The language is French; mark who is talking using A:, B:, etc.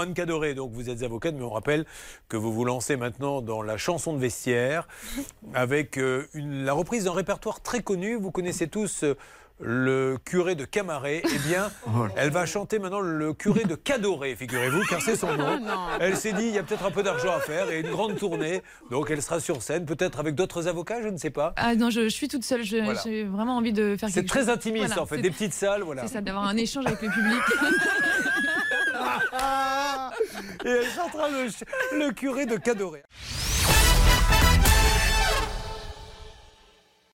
A: Anne Cadoré, donc vous êtes avocate, mais on rappelle que vous vous lancez maintenant dans la chanson de vestiaire avec euh, une- la reprise d'un répertoire très connu. Vous connaissez tous euh, le curé de Camaret. Eh bien, elle va chanter maintenant le curé de Cadoré, figurez-vous, car c'est son nom. Elle s'est dit, il y a peut-être un peu d'argent à faire et une grande tournée. Donc elle sera sur scène, peut-être avec d'autres avocats, je ne sais pas.
B: Ah non, je, je suis toute seule.
A: Voilà.
B: J'ai vraiment envie de faire
A: C'est
B: quelque
A: très
B: chose.
A: intimiste
B: Voilà,
A: en fait,
B: c'est-
A: des petites salles, voilà.
B: C'est ça, d'avoir un échange avec le public.
A: Et elle chantera le, le curé de Cadoré.